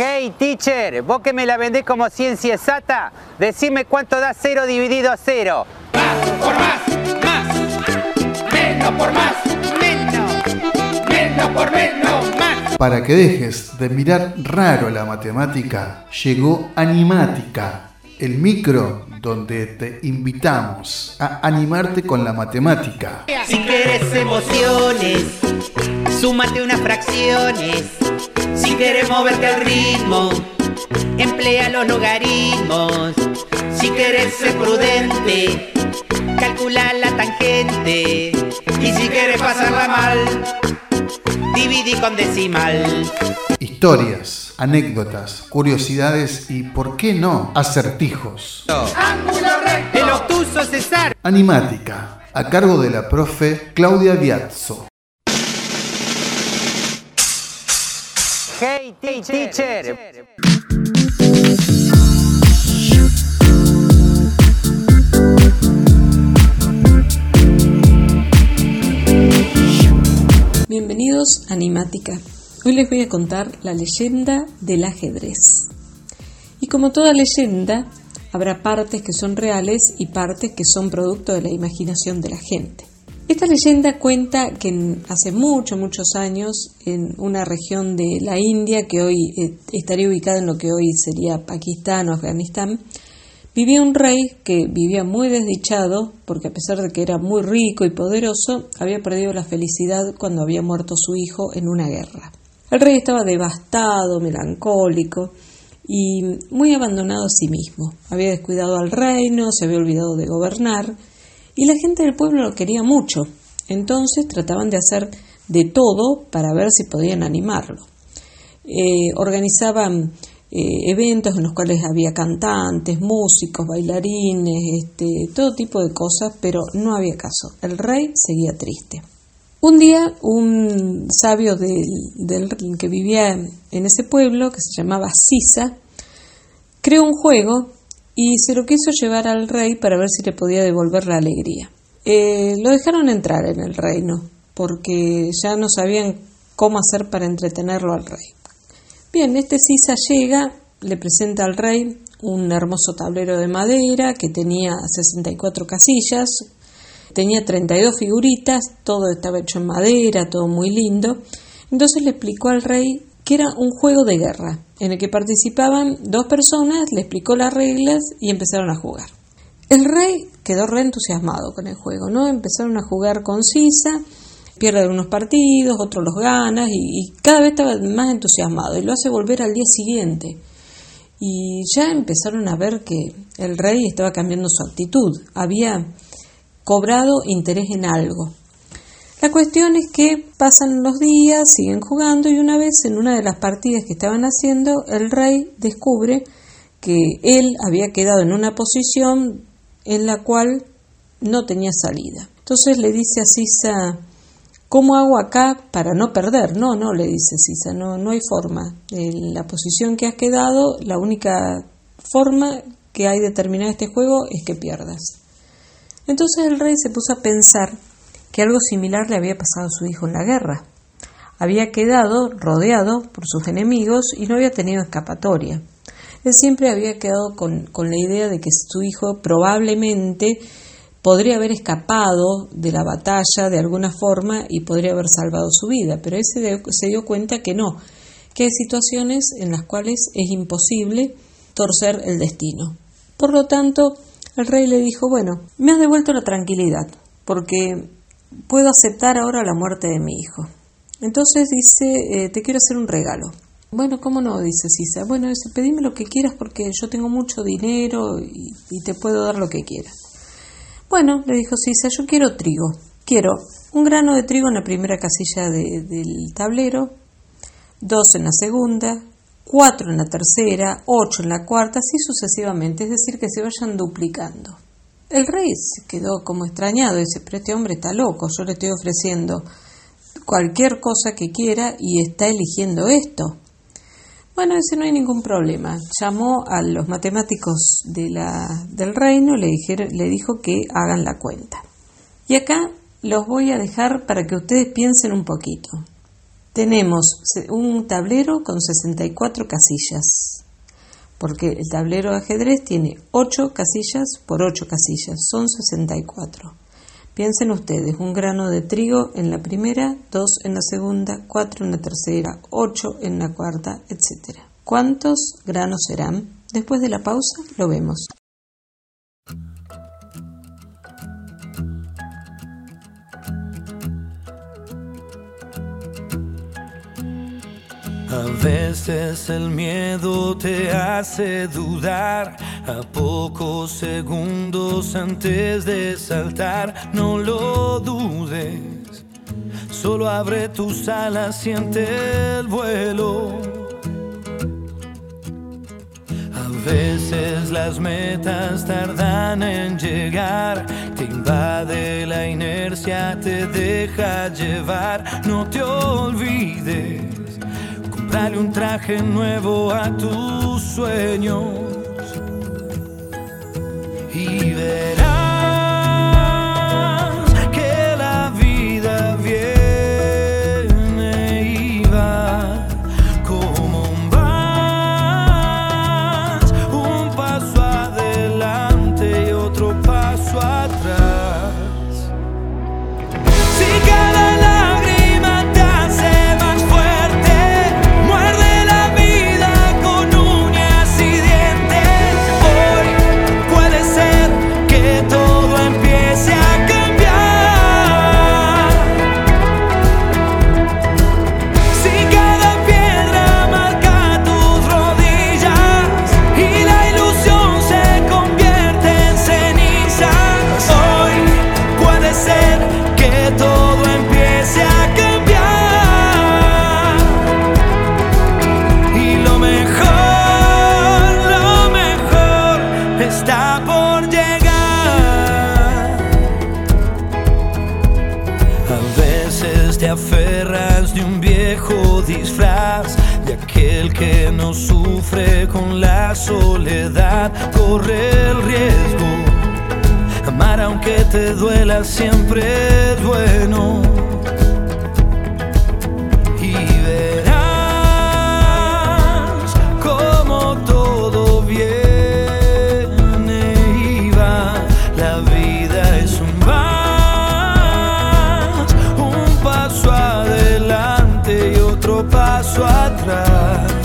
Hey teacher, vos que me la vendés como ciencia exacta, decime cuánto da cero dividido a cero. Más por más, más. Menos por más, menos. Menos por menos, más. Para que dejes de mirar raro la matemática, llegó Animática, el micro donde te invitamos a animarte con la matemática. Si quieres emociones, súmate unas fracciones. Si quieres moverte al ritmo, emplea los logaritmos. Si quieres ser prudente, calcula la tangente. Y si quieres pasarla mal, dividí con decimal. Historias, anécdotas, curiosidades y, ¿por qué no?, acertijos. El obtuso César. Animática, a cargo de la profe Claudia Biazzo. Hey teacher. Bienvenidos a Animática. Hoy les voy a contar la leyenda del ajedrez. Y como toda leyenda, habrá partes que son reales y partes que son producto de la imaginación de la gente. Esta leyenda cuenta que hace muchos, muchos años, en una región de la India, que hoy eh, estaría ubicada en lo que hoy sería Pakistán o Afganistán, Vivía un rey que vivía muy desdichado porque a pesar de que era muy rico y poderoso, había perdido la felicidad cuando había muerto su hijo en una guerra. El rey estaba devastado, melancólico y muy abandonado a sí mismo. Había descuidado al reino, se había olvidado de gobernar y la gente del pueblo lo quería mucho. Entonces trataban de hacer de todo para ver si podían animarlo. Eh, organizaban eh, eventos en los cuales había cantantes, músicos, bailarines, este, todo tipo de cosas, pero no había caso. El rey seguía triste. Un día, un sabio del, del- que vivía en ese pueblo, que se llamaba Sisa, creó un juego y se lo quiso llevar al rey para ver si le podía devolver la alegría. Eh, lo dejaron entrar en el reino porque ya no sabían cómo hacer para entretenerlo al rey. Bien, este Sisa llega, le presenta al rey un hermoso tablero de madera que tenía 64 casillas, tenía 32 figuritas, todo estaba hecho en madera, todo muy lindo. Entonces le explicó al rey que era un juego de guerra en el que participaban dos personas, le explicó las reglas y empezaron a jugar. El rey quedó re entusiasmado con el juego, ¿no? Empezaron a jugar con Sisa, pierde algunos partidos, otros los gana y, y cada vez estaba más entusiasmado y lo hace volver al día siguiente. Y ya empezaron a ver que el rey estaba cambiando su actitud, había cobrado interés en algo. La cuestión es que pasan los días, siguen jugando y una vez en una de las partidas que estaban haciendo, el rey descubre que él había quedado en una posición en la cual no tenía salida. Entonces le dice a Sisa, ¿cómo hago acá para no perder? No, no, le dice Sisa, no, no hay forma. La posición que has quedado, la única forma que hay de terminar este juego es que pierdas. Entonces el rey se puso a pensar que algo similar le había pasado a su hijo en la guerra. Había quedado rodeado por sus enemigos y no había tenido escapatoria. Él siempre había quedado con, con la idea de que su hijo probablemente podría haber escapado de la batalla de alguna forma y podría haber salvado su vida, pero él se dio, se dio cuenta que no, que hay situaciones en las cuales es imposible torcer el destino. Por lo tanto, el rey le dijo, bueno, me has devuelto la tranquilidad, porque puedo aceptar ahora la muerte de mi hijo. Entonces dice, eh, te quiero hacer un regalo. Bueno, ¿cómo no? Dice Sisa. Bueno, dice, pedime lo que quieras porque yo tengo mucho dinero y, te puedo dar lo que quieras. Bueno, le dijo Sisa, yo quiero trigo. Quiero un grano de trigo en la primera casilla de- del tablero, dos en la segunda, cuatro en la tercera, ocho en la cuarta, así sucesivamente, es decir, que se vayan duplicando. El rey se quedó como extrañado, dice, pero este hombre está loco, yo le estoy ofreciendo cualquier cosa que quiera y está eligiendo esto. Bueno, ese no hay ningún problema. Llamó a los matemáticos del reino, le, dijeron, le dijo que hagan la cuenta. Y acá los voy a dejar para que ustedes piensen un poquito. Tenemos un tablero con 64 casillas, porque el tablero de ajedrez tiene 8 casillas por 8 casillas, son 64. Piensen ustedes, un grano de trigo en la primera, dos en la segunda, cuatro en la tercera, ocho en la cuarta, etc. ¿Cuántos granos serán? Después de la pausa lo vemos. A veces el miedo te hace dudar. A pocos segundos antes de saltar, no lo dudes. Solo abre tus alas, siente el vuelo. A veces las metas tardan en llegar, te invade la inercia, te deja llevar, no te olvides Dale un traje nuevo a tus sueños y verás. Que no sufre con la soledad corre el riesgo. Amar aunque te duela siempre es bueno. passo atrás.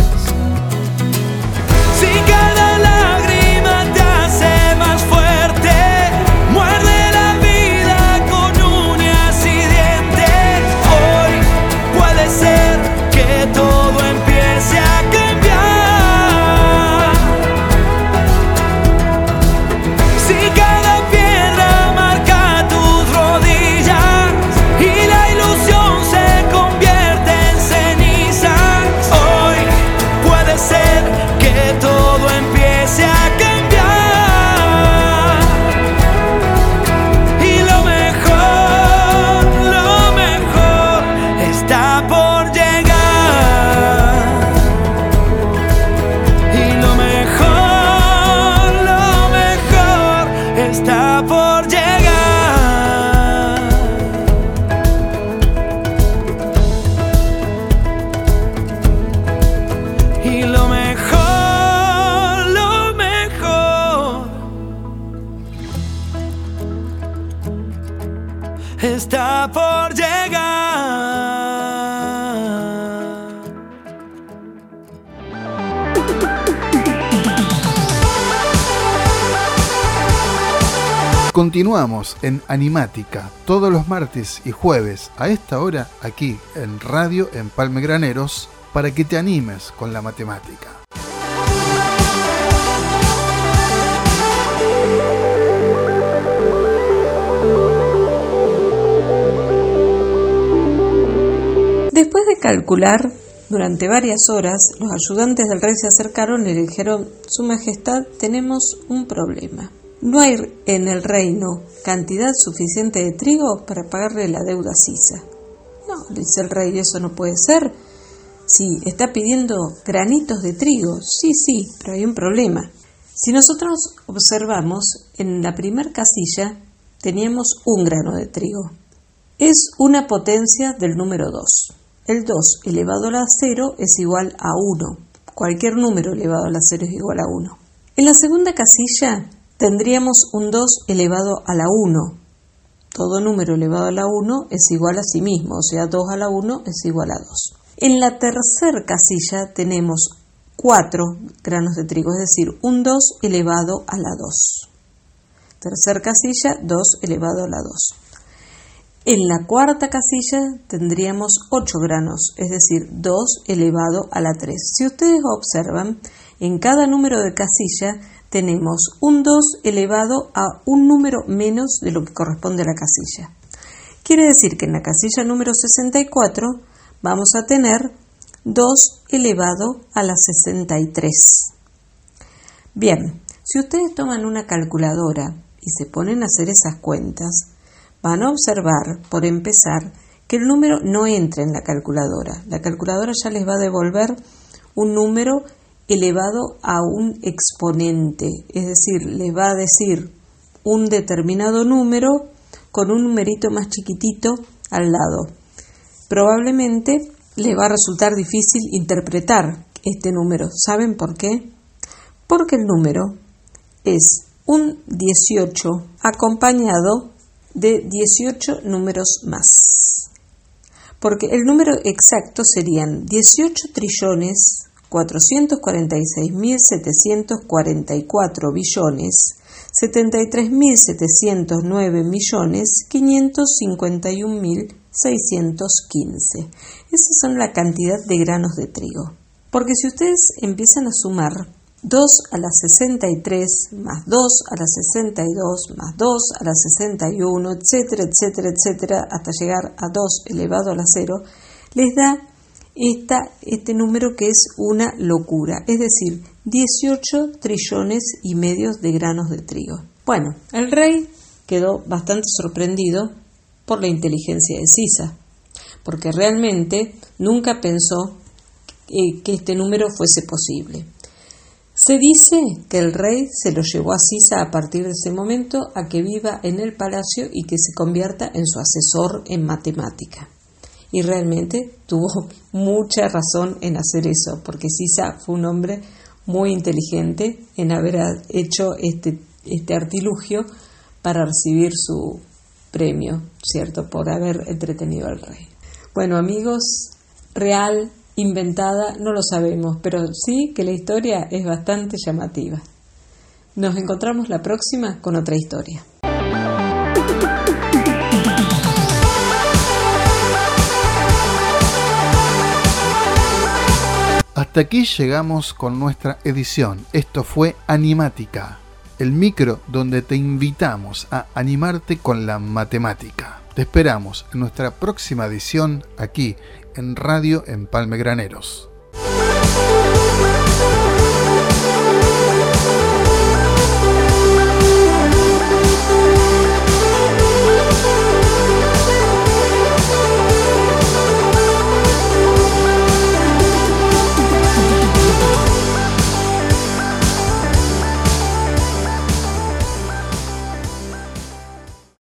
Continuamos en Animática todos los martes y jueves a esta hora aquí en Radio en Graneros para que te animes con la matemática. Después de calcular durante varias horas, los ayudantes del rey se acercaron y le dijeron, Su Majestad, tenemos un problema. No hay en el reino cantidad suficiente de trigo para pagarle la deuda a Sisa. No, dice el rey, eso no puede ser. Sí, está pidiendo granitos de trigo. Sí, sí, pero hay un problema. Si nosotros observamos, en la primer casilla teníamos un grano de trigo. Es una potencia del número 2. el 2 elevado a la 0 es igual a 1. Cualquier número elevado a la 0 es igual a 1. En la segunda casilla tendríamos un 2 elevado a la 1. Todo número elevado a la 1 es igual a sí mismo, o sea, 2 a la 1 es igual a 2. En la tercera casilla tenemos 4 granos de trigo, es decir, un 2 elevado a la 2. Tercer casilla, 2 elevado a la 2. En la cuarta casilla tendríamos 8 granos, es decir, 2 elevado a la 3. Si ustedes observan, en cada número de casilla tenemos un 2 elevado a un número menos de lo que corresponde a la casilla. Quiere decir que en la casilla número 64 vamos a tener 2 elevado a la 63. Bien, si ustedes toman una calculadora y se ponen a hacer esas cuentas, van a observar, por empezar, que el número no entra en la calculadora. La calculadora ya les va a devolver un número elevado a un exponente, es decir, les va a decir un determinado número con un numerito más chiquitito al lado. Probablemente le va a resultar difícil interpretar este número. ¿Saben por qué? Porque el número es un 18 acompañado de 18 números más. Porque el número exacto serían 18 trillones 446.744 billones 73.709 millones 551.615. Esas son la cantidad de granos de trigo. Porque si ustedes empiezan a sumar 2 a la 63 más 2 a la 62 más 2 a la 61, etcétera, etcétera, etcétera, hasta llegar a 2 elevado a la 0, les da esta, este número que es una locura, es decir, 18 trillones y medios de granos de trigo. Bueno, el rey quedó bastante sorprendido por la inteligencia de Sisa, porque realmente nunca pensó eh, que este número fuese posible. Se dice que el rey se lo llevó a Sisa a partir de ese momento a que viva en el palacio y que se convierta en su asesor en matemática y realmente tuvo mucha razón en hacer eso, porque Sisa fue un hombre muy inteligente en haber hecho este, este artilugio para recibir su premio, ¿cierto? Por haber entretenido al rey. Bueno, amigos, real, inventada, no lo sabemos, pero sí que la historia es bastante llamativa. Nos encontramos la próxima con otra historia. Hasta aquí llegamos con nuestra edición. Esto fue Animática, el micro donde te invitamos a animarte con la matemática. Te esperamos en nuestra próxima edición aquí en Radio Empalme Graneros.